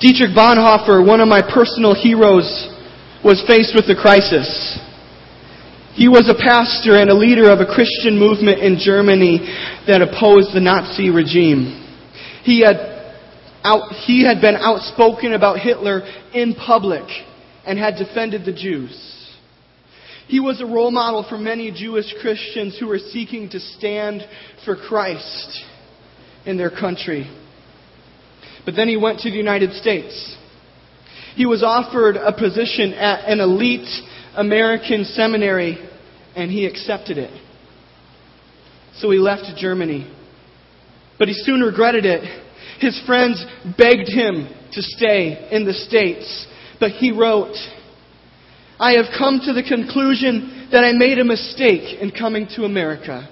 Dietrich Bonhoeffer, one of my personal heroes, was faced with a crisis. He was a pastor and a leader of a Christian movement in Germany that opposed the Nazi regime. He had, out, he had been outspoken about Hitler in public and had defended the Jews. He was a role model for many Jewish Christians who were seeking to stand for Christ in their country. But then he went to the United States. He was offered a position at an elite American seminary, and he accepted it. So he left Germany. But he soon regretted it. His friends begged him to stay in the States, but he wrote, I have come to the conclusion that I made a mistake in coming to America.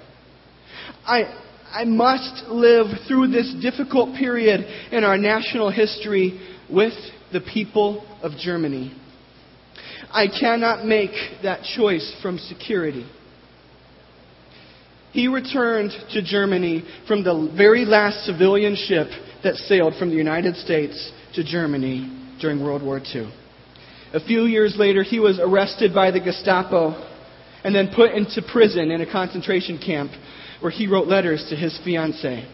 I, I must live through this difficult period in our national history with the people of Germany. I cannot make that choice from security. He returned to Germany from the very last civilian ship that sailed from the United States to Germany during World War II. A few years later, he was arrested by the Gestapo and then put into prison in a concentration camp where he wrote letters to his fiancee.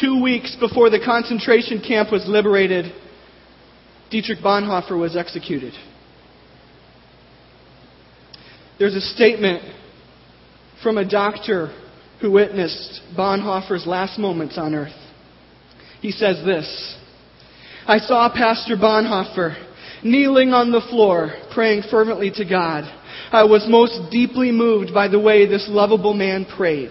Two weeks before the concentration camp was liberated, Dietrich Bonhoeffer was executed. There's a statement from a doctor who witnessed Bonhoeffer's last moments on earth. He says this I saw Pastor Bonhoeffer kneeling on the floor, praying fervently to God. I was most deeply moved by the way this lovable man prayed.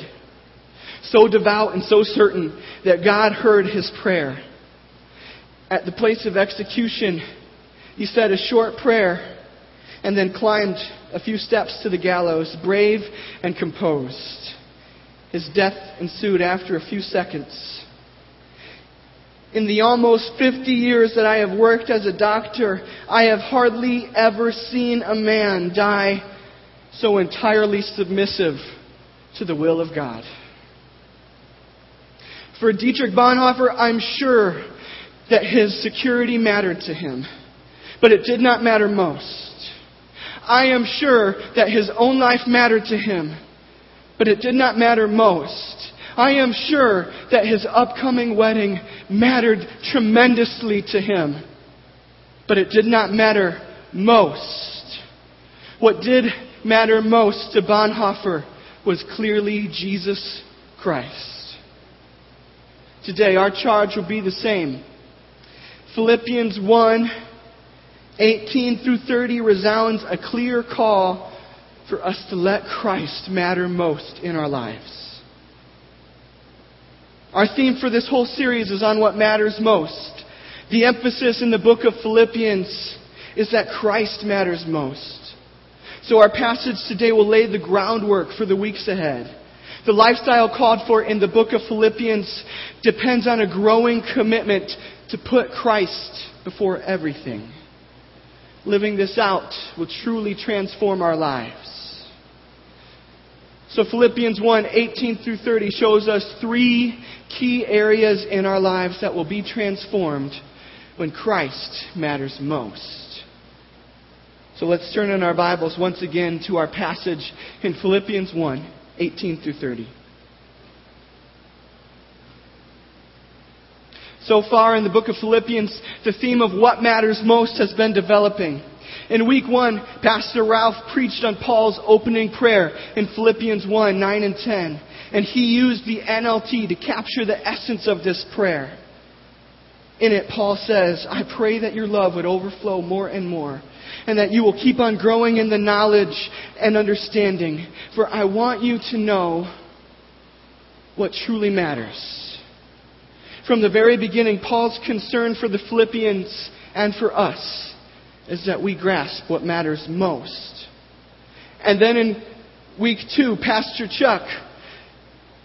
So devout and so certain that God heard his prayer. At the place of execution, he said a short prayer and then climbed a few steps to the gallows, brave and composed. His death ensued after a few seconds. In the almost 50 years that I have worked as a doctor, I have hardly ever seen a man die so entirely submissive to the will of God. For Dietrich Bonhoeffer, I'm sure that his security mattered to him, but it did not matter most. I am sure that his own life mattered to him, but it did not matter most. I am sure that his upcoming wedding mattered tremendously to him, but it did not matter most. What did matter most to Bonhoeffer was clearly Jesus Christ. Today, our charge will be the same. Philippians 1 18 through 30 resounds a clear call for us to let Christ matter most in our lives. Our theme for this whole series is on what matters most. The emphasis in the book of Philippians is that Christ matters most. So our passage today will lay the groundwork for the weeks ahead. The lifestyle called for in the book of Philippians depends on a growing commitment to put Christ before everything. Living this out will truly transform our lives. So Philippians 1, 18 through 30 shows us three key areas in our lives that will be transformed when Christ matters most. So let's turn in our Bibles once again to our passage in Philippians 1, 18 through 30. So far in the book of Philippians, the theme of what matters most has been developing. In week one, Pastor Ralph preached on Paul's opening prayer in Philippians 1, 9 and 10. And he used the NLT to capture the essence of this prayer. In it, Paul says, I pray that your love would overflow more and more, and that you will keep on growing in the knowledge and understanding. For I want you to know what truly matters. From the very beginning, Paul's concern for the Philippians and for us is that we grasp what matters most. And then in week two, Pastor Chuck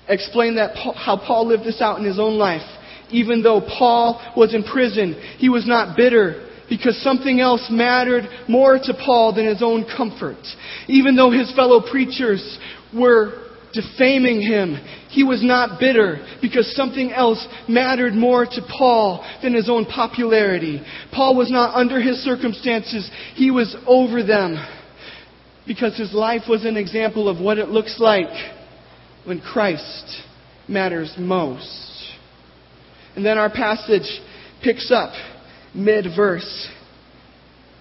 explained that how Paul lived this out in his own life. Even though Paul was in prison, he was not bitter because something else mattered more to Paul than his own comfort. Even though his fellow preachers were defaming him. He was not bitter because something else mattered more to Paul than his own popularity. Paul was not under his circumstances, he was over them because his life was an example of what it looks like when Christ matters most. And then our passage picks up mid verse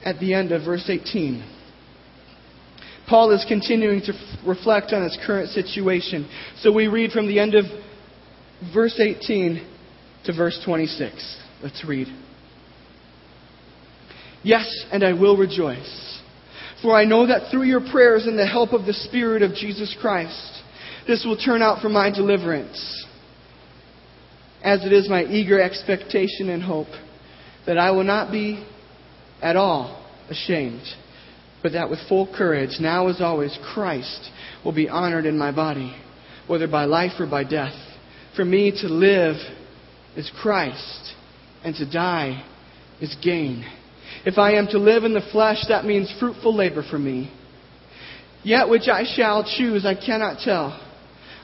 at the end of verse 18. Paul is continuing to reflect on his current situation. So we read from the end of verse 18 to verse 26. Let's read. Yes, and I will rejoice. For I know that through your prayers and the help of the Spirit of Jesus Christ, this will turn out for my deliverance. As it is my eager expectation and hope that I will not be at all ashamed but that with full courage, now as always, Christ will be honored in my body, whether by life or by death. For me to live is Christ, and to die is gain. If I am to live in the flesh, that means fruitful labor for me. Yet which I shall choose, I cannot tell.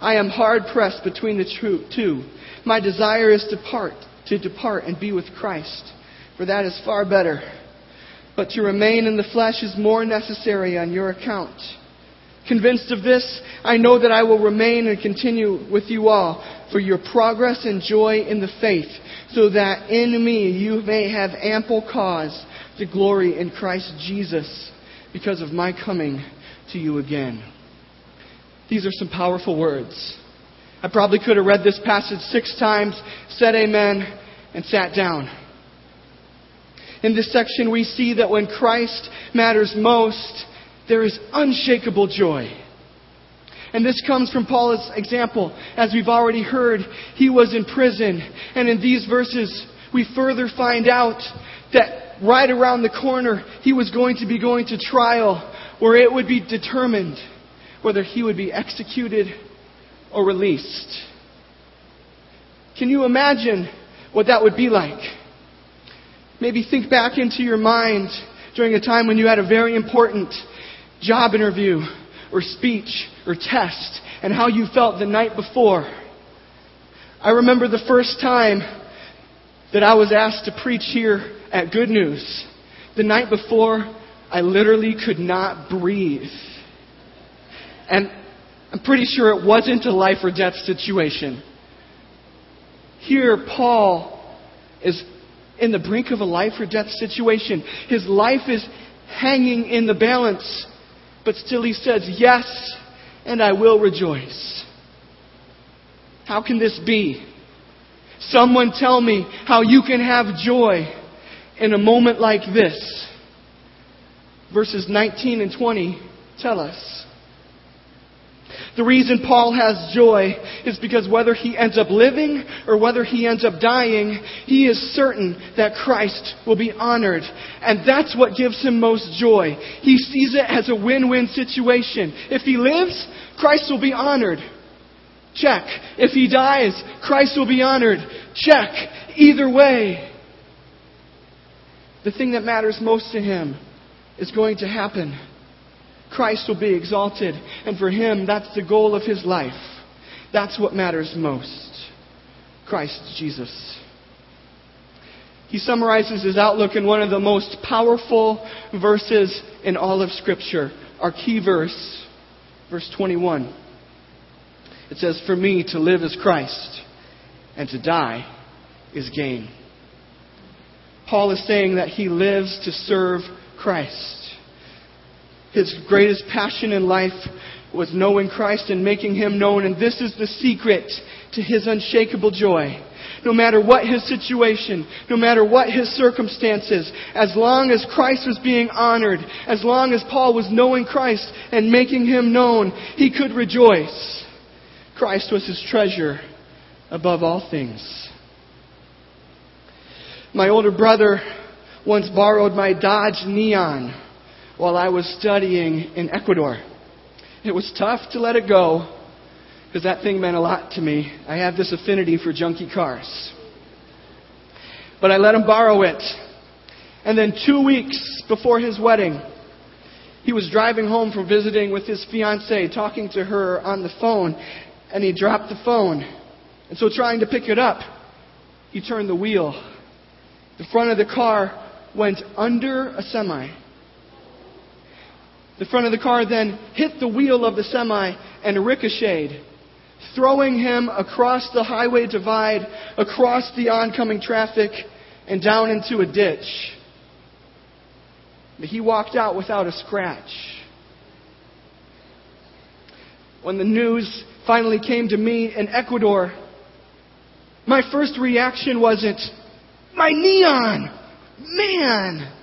I am hard pressed between the two. My desire is to depart, to depart and be with Christ, for that is far better but to remain in the flesh is more necessary on your account. Convinced of this, I know that I will remain and continue with you all for your progress and joy in the faith, so that in me you may have ample cause to glory in Christ Jesus because of my coming to you again. These are some powerful words. I probably could have read this passage six times, said amen, and sat down. In this section, we see that when Christ matters most, there is unshakable joy. And this comes from Paul's example. As we've already heard, he was in prison. And in these verses, we further find out that right around the corner, he was going to be going to trial where it would be determined whether he would be executed or released. Can you imagine what that would be like? Maybe think back into your mind during a time when you had a very important job interview or speech or test and how you felt the night before. I remember the first time that I was asked to preach here at Good News. The night before, I literally could not breathe. And I'm pretty sure it wasn't a life or death situation. Here, Paul is in the brink of a life or death situation. His life is hanging in the balance. But still he says, Yes, and I will rejoice. How can this be? Someone tell me how you can have joy in a moment like this. Verses 19 and 20 tell us. The reason Paul has joy is because whether he ends up living or whether he ends up dying, he is certain that Christ will be honored. And that's what gives him most joy. He sees it as a win-win situation. If he lives, Christ will be honored. Check. If he dies, Christ will be honored. Check. Either way. The thing that matters most to him is going to happen. Christ will be exalted. And for him, that's the goal of his life. That's what matters most. Christ Jesus. He summarizes his outlook in one of the most powerful verses in all of Scripture. Our key verse, verse 21. It says, For me to live is Christ, and to die is gain. Paul is saying that he lives to serve Christ. His greatest passion in life was knowing Christ and making Him known, and this is the secret to his unshakable joy. No matter what his situation, no matter what his circumstances, as long as Christ was being honored, as long as Paul was knowing Christ and making Him known, he could rejoice. Christ was his treasure above all things. My older brother once borrowed my Dodge Neon while I was studying in Ecuador. It was tough to let it go because that thing meant a lot to me. I have this affinity for junky cars. But I let him borrow it. And then two weeks before his wedding, He was driving home from visiting with his fiancee, talking to her on the phone, and he dropped the phone. And so, trying to pick it up, he turned the wheel. The front of the car went under a semi. The front of the car then hit the wheel of the semi and ricocheted, throwing him across the highway divide, across the oncoming traffic, and down into a ditch. But he walked out without a scratch. When the news finally came to me in Ecuador, my first reaction wasn't, my neon! Man!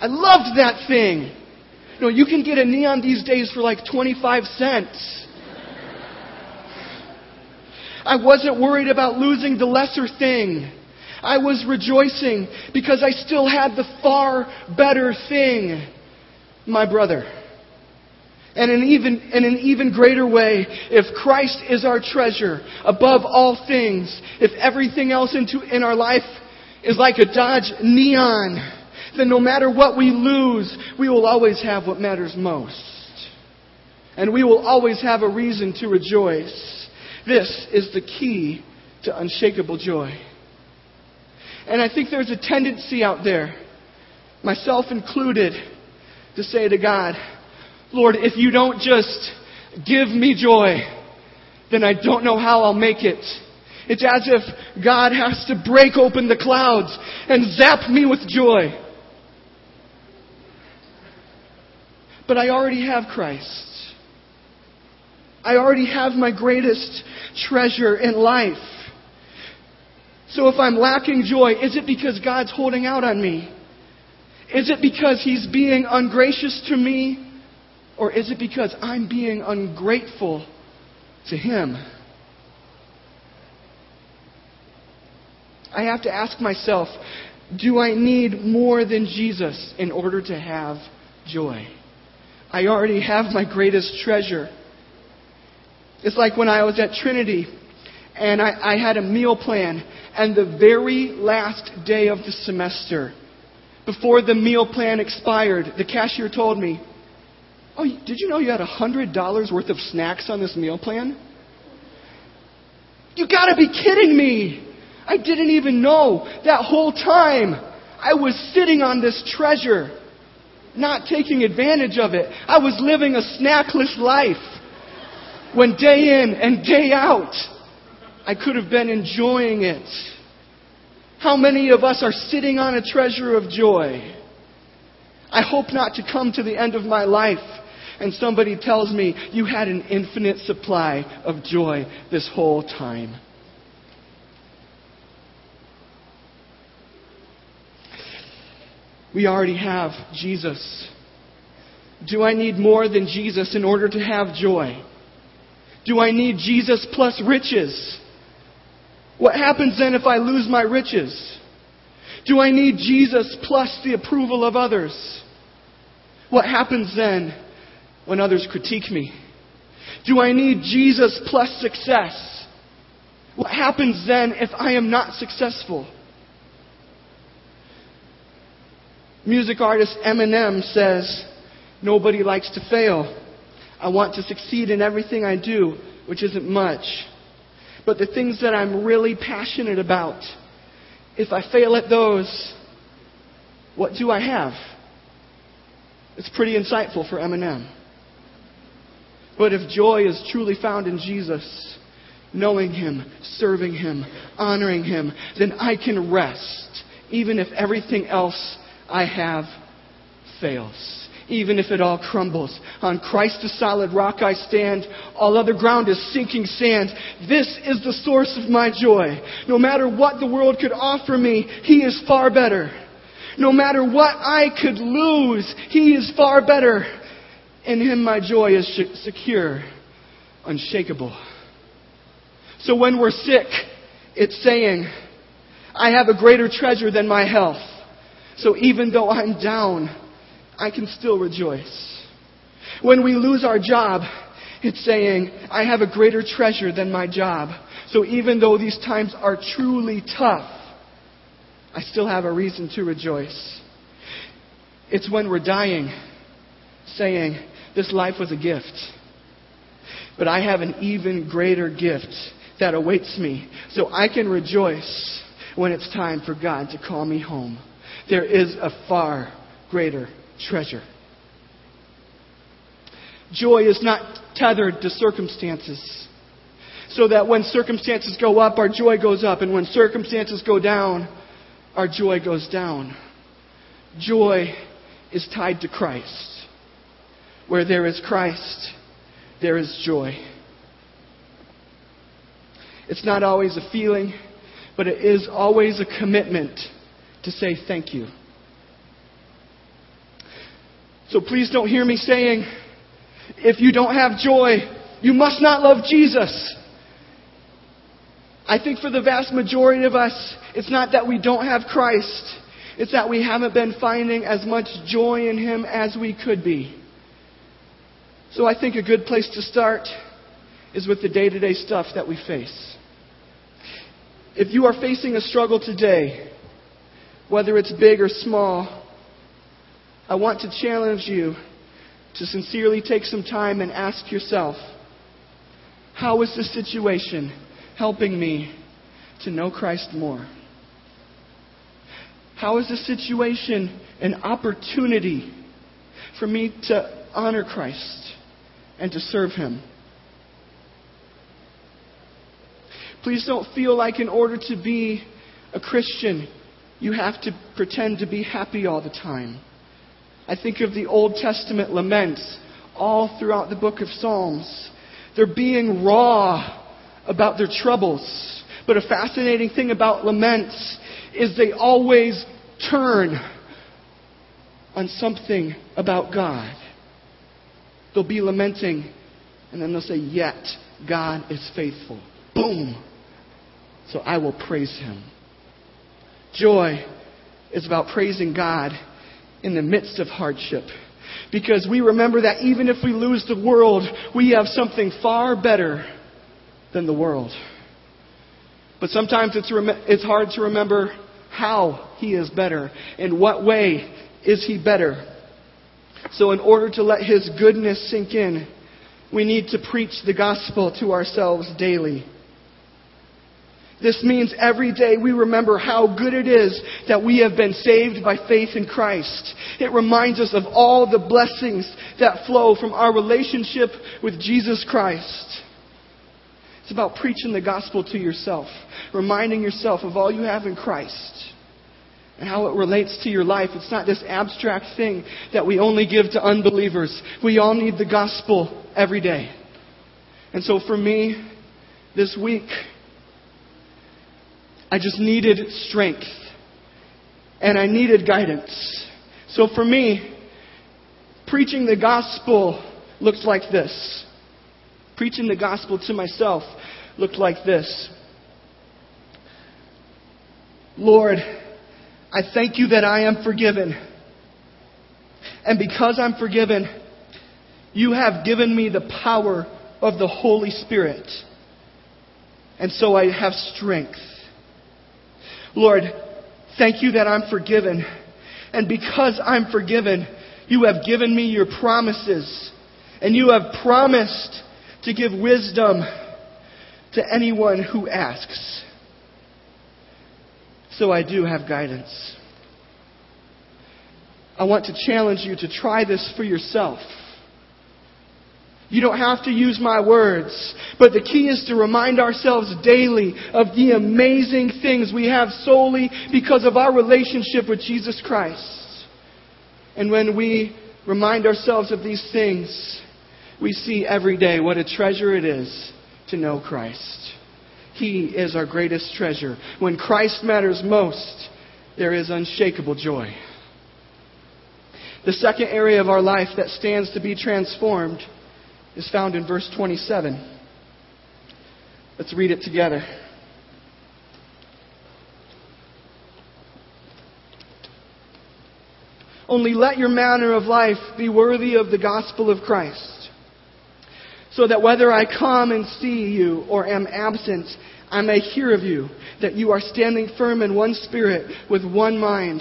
I loved that thing! You know, you can get a neon these days for like 25 cents. I wasn't worried about losing the lesser thing. I was rejoicing because I still had the far better thing, my brother. And in, even, in an even greater way, if Christ is our treasure above all things, if everything else into, in our life is like a Dodge Neon, then no matter what we lose, we will always have what matters most. And we will always have a reason to rejoice. This is the key to unshakable joy. And I think there's a tendency out there, myself included, to say to God, Lord, if you don't just give me joy, then I don't know how I'll make it. It's as if God has to break open the clouds and zap me with joy. But I already have Christ. I already have my greatest treasure in life. So if I'm lacking joy, is it because God's holding out on me? Is it because He's being ungracious to me? Or is it because I'm being ungrateful to Him? I have to ask myself, do I need more than Jesus in order to have joy? I already have my greatest treasure. It's like when I was at Trinity and I, I had a meal plan, and the very last day of the semester, before the meal plan expired, the cashier told me, Oh, did you know you had $100 worth of snacks on this meal plan? You gotta be kidding me! I didn't even know that whole time I was sitting on this treasure, not taking advantage of it. I was living a snackless life when day in and day out I could have been enjoying it. How many of us are sitting on a treasure of joy? I hope not to come to the end of my life and somebody tells me you had an infinite supply of joy this whole time. We already have Jesus. Do I need more than Jesus in order to have joy? Do I need Jesus plus riches? What happens then if I lose my riches? Do I need Jesus plus the approval of others? What happens then when others critique me? Do I need Jesus plus success? What happens then if I am not successful? Music artist Eminem says, Nobody likes to fail. I want to succeed in everything I do, which isn't much. But the things that I'm really passionate about, if I fail at those, what do I have? It's pretty insightful for Eminem. But if joy is truly found in Jesus, knowing Him, serving Him, honoring Him, then I can rest, even if everything else I have fails even if it all crumbles. On Christ the solid rock I stand. All other ground is sinking sand. This is the source of my joy. No matter what the world could offer me, He is far better. No matter what I could lose, He is far better. In Him my joy is secure, unshakable. So when we're sick, it's saying, I have a greater treasure than my health. So even though I'm down, I can still rejoice. When we lose our job, it's saying, I have a greater treasure than my job. So even though these times are truly tough, I still have a reason to rejoice. It's when we're dying saying, This life was a gift. But I have an even greater gift that awaits me, so I can rejoice when it's time for God to call me home. There is a far greater treasure. Joy is not tethered to circumstances. So that when circumstances go up, our joy goes up, and when circumstances go down, our joy goes down. Joy is tied to Christ. Where there is Christ, there is joy. It's not always a feeling, but it is always a commitment to say thank you. So please don't hear me saying, if you don't have joy, you must not love Jesus. I think for the vast majority of us, it's not that we don't have Christ. It's that we haven't been finding as much joy in Him as we could be. So I think a good place to start is with the day to day stuff that we face. If you are facing a struggle today, whether it's big or small, I want to challenge you to sincerely take some time and ask yourself, how is this situation helping me to know Christ more? How is this situation an opportunity for me to honor Christ and to serve Him? Please don't feel like in order to be a Christian, you have to pretend to be happy all the time. I think of the Old Testament laments all throughout the book of Psalms. They're being raw about their troubles. But a fascinating thing about laments is they always turn on something about God. They'll be lamenting, and then they'll say, Yet God is faithful. Boom! So I will praise him. Joy is about praising God in the midst of hardship. Because we remember that even if we lose the world, we have something far better than the world. But sometimes it's, rem- it's hard to remember how He is better. In what way is He better? So, in order to let His goodness sink in, we need to preach the gospel to ourselves daily. This means every day we remember how good it is that we have been saved by faith in Christ. It reminds us of all the blessings that flow from our relationship with Jesus Christ. It's about preaching the gospel to yourself, reminding yourself of all you have in Christ and how it relates to your life. It's not this abstract thing that we only give to unbelievers. We all need the gospel every day. And so for me, this week, I just needed strength. And I needed guidance. So for me, preaching the gospel looked like this. Preaching the gospel to myself looked like this. Lord, I thank you that I am forgiven. And because I'm forgiven, you have given me the power of the Holy Spirit. And so I have strength. Lord, thank you that I'm forgiven. And because I'm forgiven, you have given me your promises. And you have promised to give wisdom to anyone who asks. So I do have guidance. I want to challenge you to try this for yourself. You don't have to use my words, but the key is to remind ourselves daily of the amazing things we have solely because of our relationship with Jesus Christ. And when we remind ourselves of these things, we see every day what a treasure it is to know Christ. He is our greatest treasure. When Christ matters most, there is unshakable joy. The second area of our life that stands to be transformed is found in verse 27. Let's read it together. Only let your manner of life be worthy of the gospel of Christ, so that whether I come and see you or am absent, I may hear of you, that you are standing firm in one spirit, with one mind,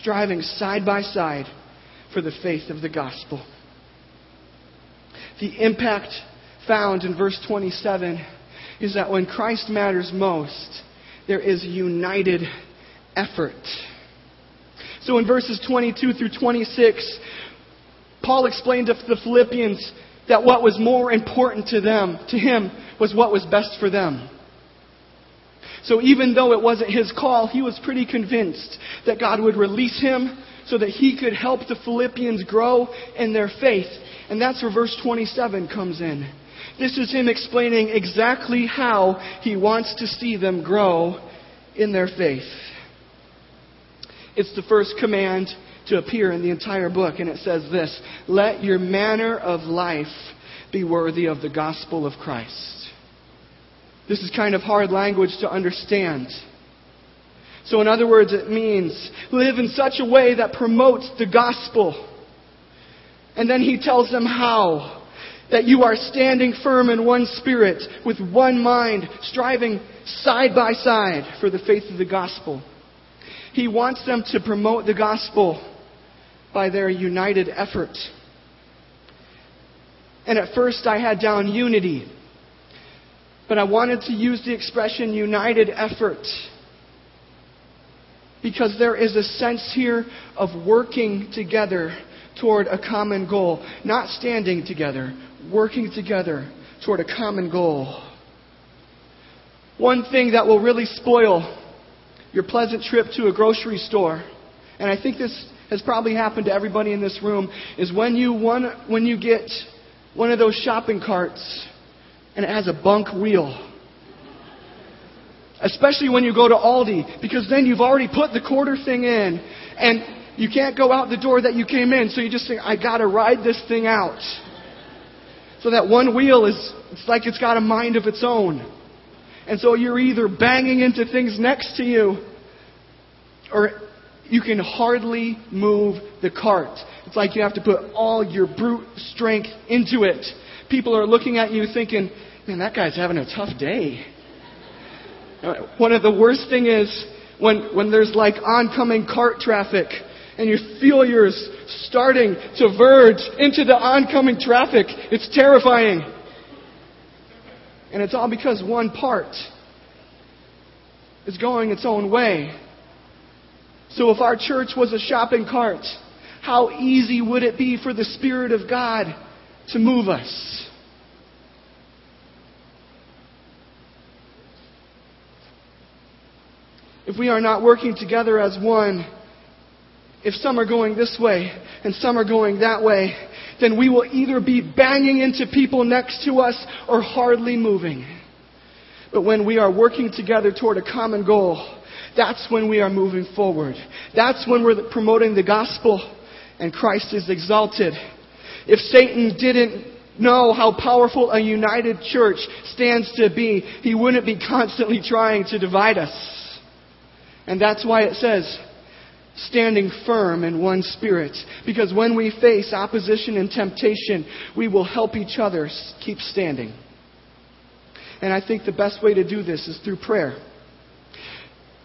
striving side by side for the faith of the gospel. The impact found in verse 27 is that when Christ matters most, there is united effort. So in verses 22 through 26, Paul explained to the Philippians that what was more important to them, to him, was what was best for them. So even though it wasn't his call, he was pretty convinced that God would release him so that he could help the Philippians grow in their faith. And that's where verse 27 comes in. This is him explaining exactly how he wants to see them grow in their faith. It's the first command to appear in the entire book, and it says this Let your manner of life be worthy of the gospel of Christ. This is kind of hard language to understand. So, in other words, it means live in such a way that promotes the gospel. And then he tells them how. That you are standing firm in one spirit, with one mind, striving side by side for the faith of the gospel. He wants them to promote the gospel by their united effort. And at first I had down unity, but I wanted to use the expression united effort because there is a sense here of working together toward a common goal. Not standing together, working together toward a common goal. One thing that will really spoil your pleasant trip to a grocery store, and I think this has probably happened to everybody in this room, is when you, one, when you get one of those shopping carts and it has a bunk wheel. Especially when you go to Aldi, because then you've already put the quarter thing in, and you can't go out the door that you came in, so you just think, I gotta ride this thing out. So that one wheel is, it's like it's got a mind of its own. And so you're either banging into things next to you, or you can hardly move the cart. It's like you have to put all your brute strength into it. People are looking at you thinking, man, that guy's having a tough day. One of the worst thing is when, when there's like oncoming cart traffic and you feel yours starting to verge into the oncoming traffic. It's terrifying. And it's all because one part is going its own way. So if our church was a shopping cart, how easy would it be for the Spirit of God to move us? if we are not working together as one, if some are going this way and some are going that way, then we will either be banging into people next to us or hardly moving. But when we are working together toward a common goal, that's when we are moving forward. That's when we're promoting the gospel and Christ is exalted. If Satan didn't know how powerful a united church stands to be, he wouldn't be constantly trying to divide us. And that's why it says, standing firm in one spirit. Because when we face opposition and temptation, we will help each other keep standing. And I think the best way to do this is through prayer.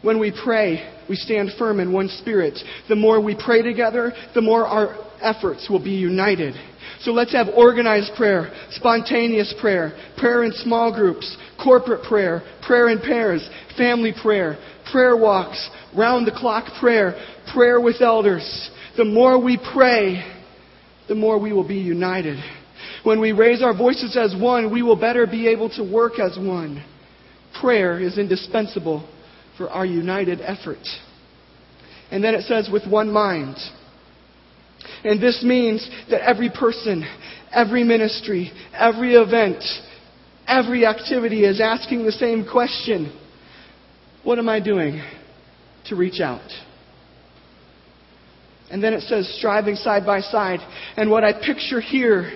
When we pray, we stand firm in one spirit. The more we pray together, the more our efforts will be united. So let's have organized prayer, spontaneous prayer, prayer in small groups, corporate prayer, prayer in pairs, family prayer, prayer walks, round the clock prayer, prayer with elders. The more we pray, the more we will be united. When we raise our voices as one, we will better be able to work as one. Prayer is indispensable for our united effort. And then it says, with one mind. And this means that every person, every ministry, every event, every activity is asking the same question what am I doing to reach out? And then it says striving side by side. And what I picture here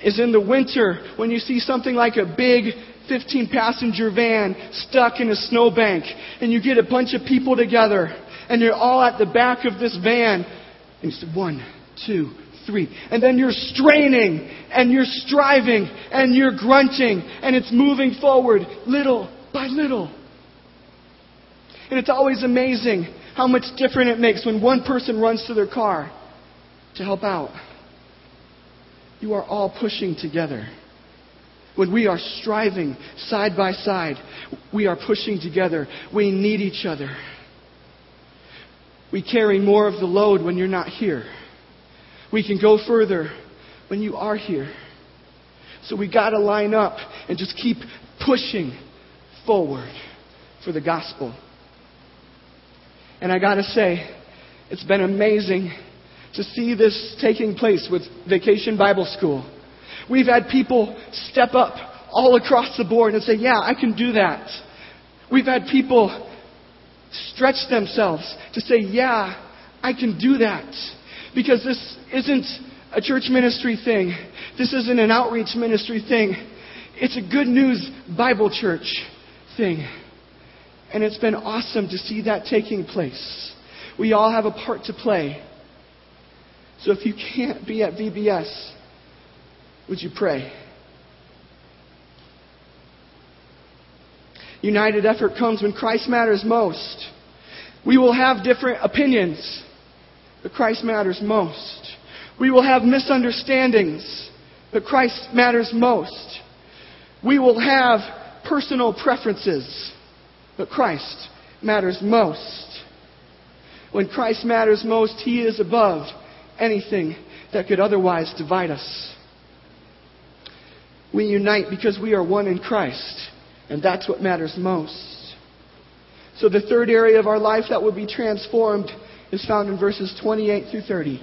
is in the winter when you see something like a big 15 passenger van stuck in a snowbank and you get a bunch of people together and you're all at the back of this van and you say one, two, three. And then you're straining and you're striving and you're grunting and it's moving forward little by little. And it's always amazing how much different it makes when one person runs to their car to help out. you are all pushing together. When we are striving side by side, we are pushing together. We need each other. We carry more of the load when you're not here. We can go further when you are here. So we got to line up and just keep pushing forward for the gospel. And I got to say, it's been amazing to see this taking place with Vacation Bible School. We've had people step up all across the board and say, Yeah, I can do that. We've had people stretch themselves to say, Yeah, I can do that. Because this isn't a church ministry thing, this isn't an outreach ministry thing. It's a good news Bible church thing. And it's been awesome to see that taking place. We all have a part to play. So if you can't be at VBS, would you pray? United effort comes when Christ matters most. We will have different opinions, but Christ matters most. We will have misunderstandings, but Christ matters most. We will have personal preferences, but Christ matters most. When Christ matters most, He is above anything that could otherwise divide us. We unite because we are one in Christ, and that's what matters most. So the third area of our life that will be transformed is found in verses 28 through 30.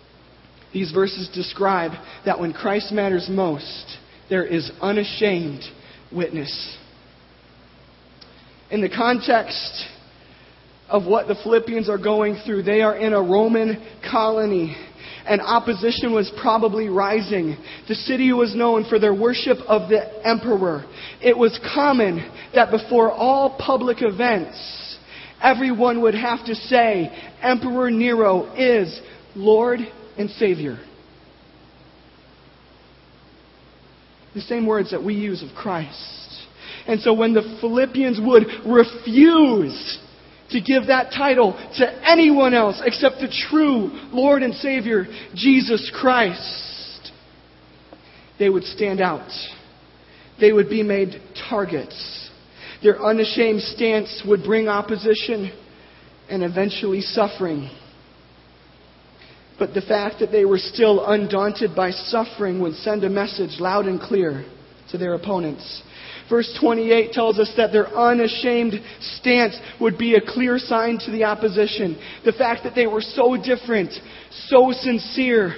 These verses describe that when Christ matters most, there is unashamed witness. In the context of what the Philippians are going through, they are in a Roman colony and opposition was probably rising. The city was known for their worship of the emperor. It was common that before all public events, everyone would have to say, Emperor Nero is Lord and Savior. The same words that we use of Christ. And so when the Philippians would refuse to give that title to anyone else except the true Lord and Savior, Jesus Christ, they would stand out. They would be made targets. Their unashamed stance would bring opposition and eventually suffering. But the fact that they were still undaunted by suffering would send a message loud and clear to their opponents. Verse 28 tells us that their unashamed stance would be a clear sign to the opposition. The fact that they were so different, so sincere,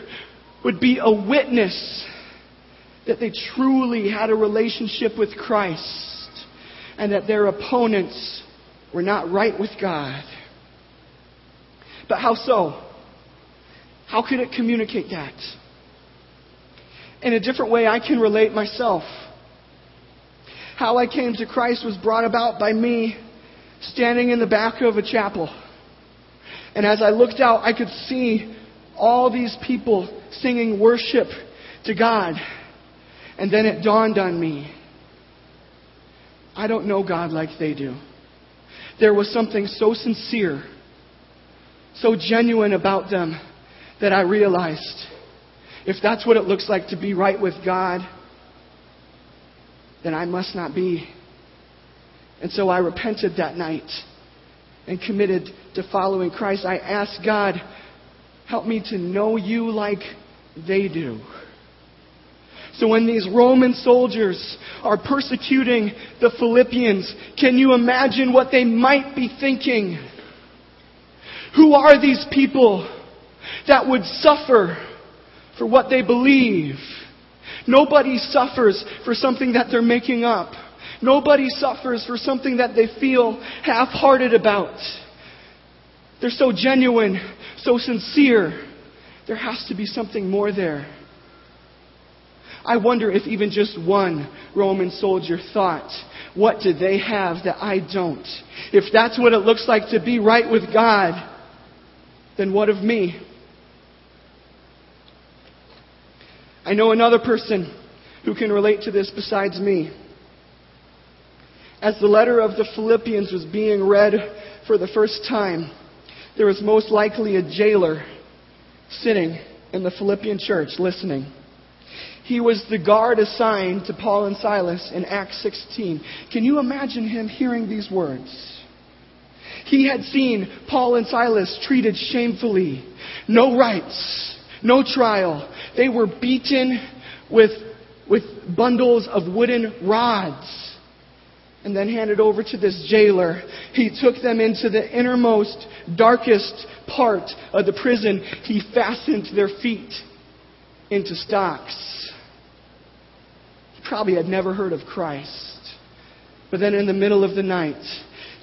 would be a witness that they truly had a relationship with Christ and that their opponents were not right with God. But how so? How could it communicate that? In a different way, I can relate myself. How I came to Christ was brought about by me standing in the back of a chapel. And as I looked out, I could see all these people singing worship to God. And then it dawned on me I don't know God like they do. There was something so sincere, so genuine about them that I realized if that's what it looks like to be right with God, then I must not be. And so I repented that night and committed to following Christ. I asked God, help me to know you like they do. So when these Roman soldiers are persecuting the Philippians, can you imagine what they might be thinking? Who are these people that would suffer for what they believe? Nobody suffers for something that they're making up. Nobody suffers for something that they feel half hearted about. They're so genuine, so sincere, There has to be something more there. I wonder if even just one Roman soldier thought, what do they have that I don't? If that's what it looks like to be right with God, then what of me? I know another person who can relate to this besides me. As the letter of the Philippians was being read for the first time, there was most likely a jailer sitting in the Philippian church listening. He was the guard assigned to Paul and Silas in Acts 16. Can you imagine him hearing these words? He had seen Paul and Silas treated shamefully. No rights, no trial. They were beaten with, with bundles of wooden rods and then handed over to this jailer. He took them into the innermost, darkest part of the prison. He fastened their feet into stocks. He probably had never heard of Christ. But then in the middle of the night,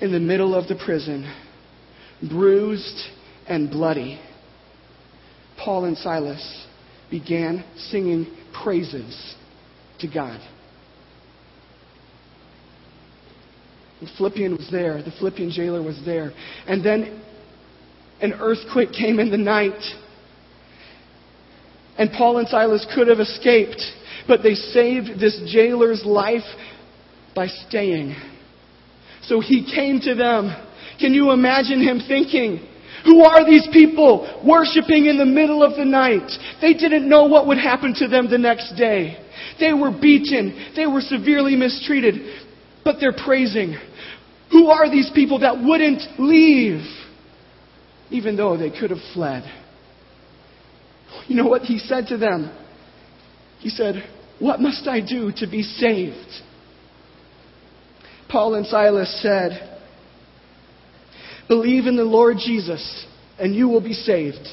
in the middle of the prison, bruised and bloody, Paul and Silas began singing praises to God. The Philippian was there. The Philippian jailer was there. And then an earthquake came in the night. And Paul and Silas could have escaped, but they saved this jailer's life by staying. So he came to them. Can you imagine him thinking, who are these people worshiping in the middle of the night? They didn't know what would happen to them the next day. They were beaten. They were severely mistreated. But they're praising. Who are these people that wouldn't leave? Even though they could have fled. You know what he said to them? He said, What must I do to be saved? Paul and Silas said, Believe in the Lord Jesus, and you will be saved.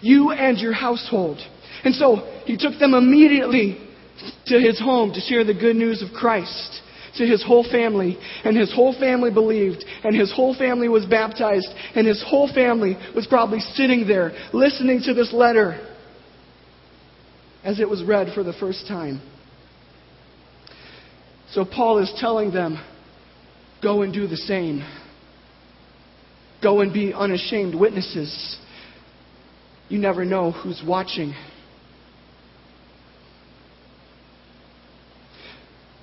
You and your household. And so he took them immediately to his home to share the good news of Christ to his whole family, and his whole family believed, and his whole family was baptized, and his whole family was probably sitting there listening to this letter as it was read for the first time. So Paul is telling them, go and do the same. Go and be unashamed witnesses. You never know who's watching.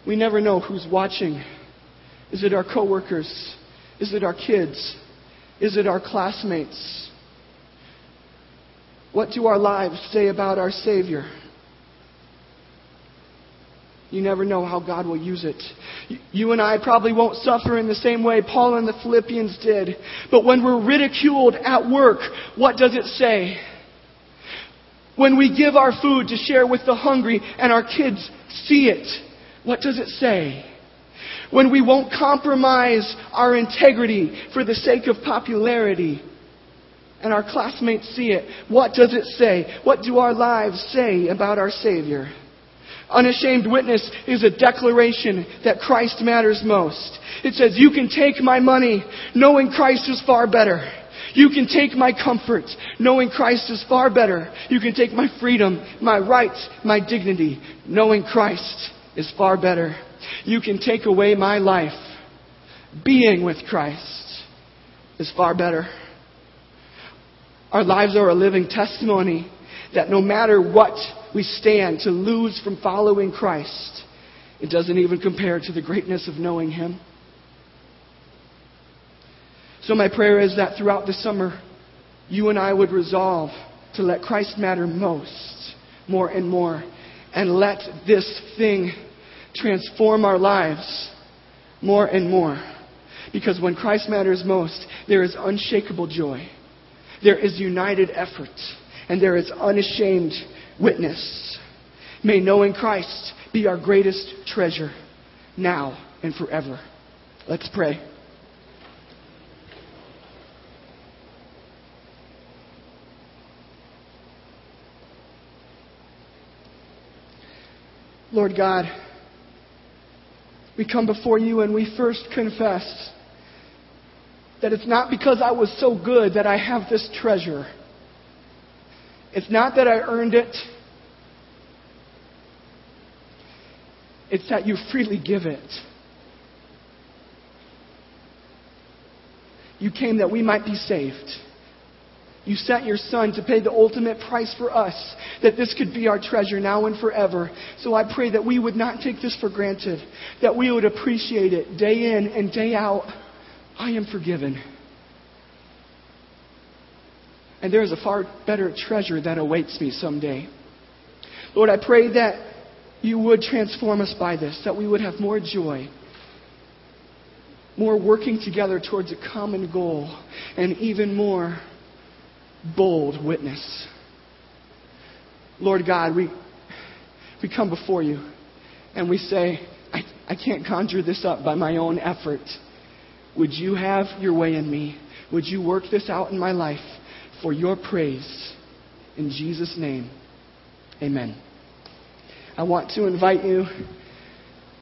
We never know who's watching. Is it our coworkers? Is it our kids? Is it our classmates? What do our lives say about our Savior? You never know how God will use it. You and I probably won't suffer in the same way Paul and the Philippians did. But when we're ridiculed at work, what does it say? When we give our food to share with the hungry and our kids see it, what does it say? When we won't compromise our integrity for the sake of popularity and our classmates see it, what does it say? What do our lives say about our Savior? Unashamed witness is a declaration that Christ matters most. It says, You can take my money, knowing Christ is far better. You can take my comfort, knowing Christ is far better. You can take my freedom, my rights, my dignity, knowing Christ is far better. You can take away my life. Being with Christ is far better. Our lives are a living testimony that no matter what we stand to lose from following Christ, it doesn't even compare to the greatness of knowing Him. So, my prayer is that throughout the summer, you and I would resolve to let Christ matter most, more and more, and let this thing transform our lives more and more. Because when Christ matters most, there is unshakable joy, there is united effort, and there is unashamed witness. May knowing Christ be our greatest treasure now and forever. Let's pray. Lord God, we come before you and we first confess that it's not because I was so good that I have this treasure. It's not that I earned it. It's that you freely give it. You came that we might be saved. You sent your Son to pay the ultimate price for us, that this could be our treasure now and forever. So I pray that we would not take this for granted, that we would appreciate it day in and day out. I am forgiven. And there is a far better treasure that awaits me someday. Lord, I pray that you would transform us by this, that we would have more joy, more working together towards a common goal, and even more bold witness. Lord God, we, we come before you and we say, I, I can't conjure this up by my own effort. Would you have your way in me? Would you work this out in my life for your praise? In Jesus' name, amen. I want to invite you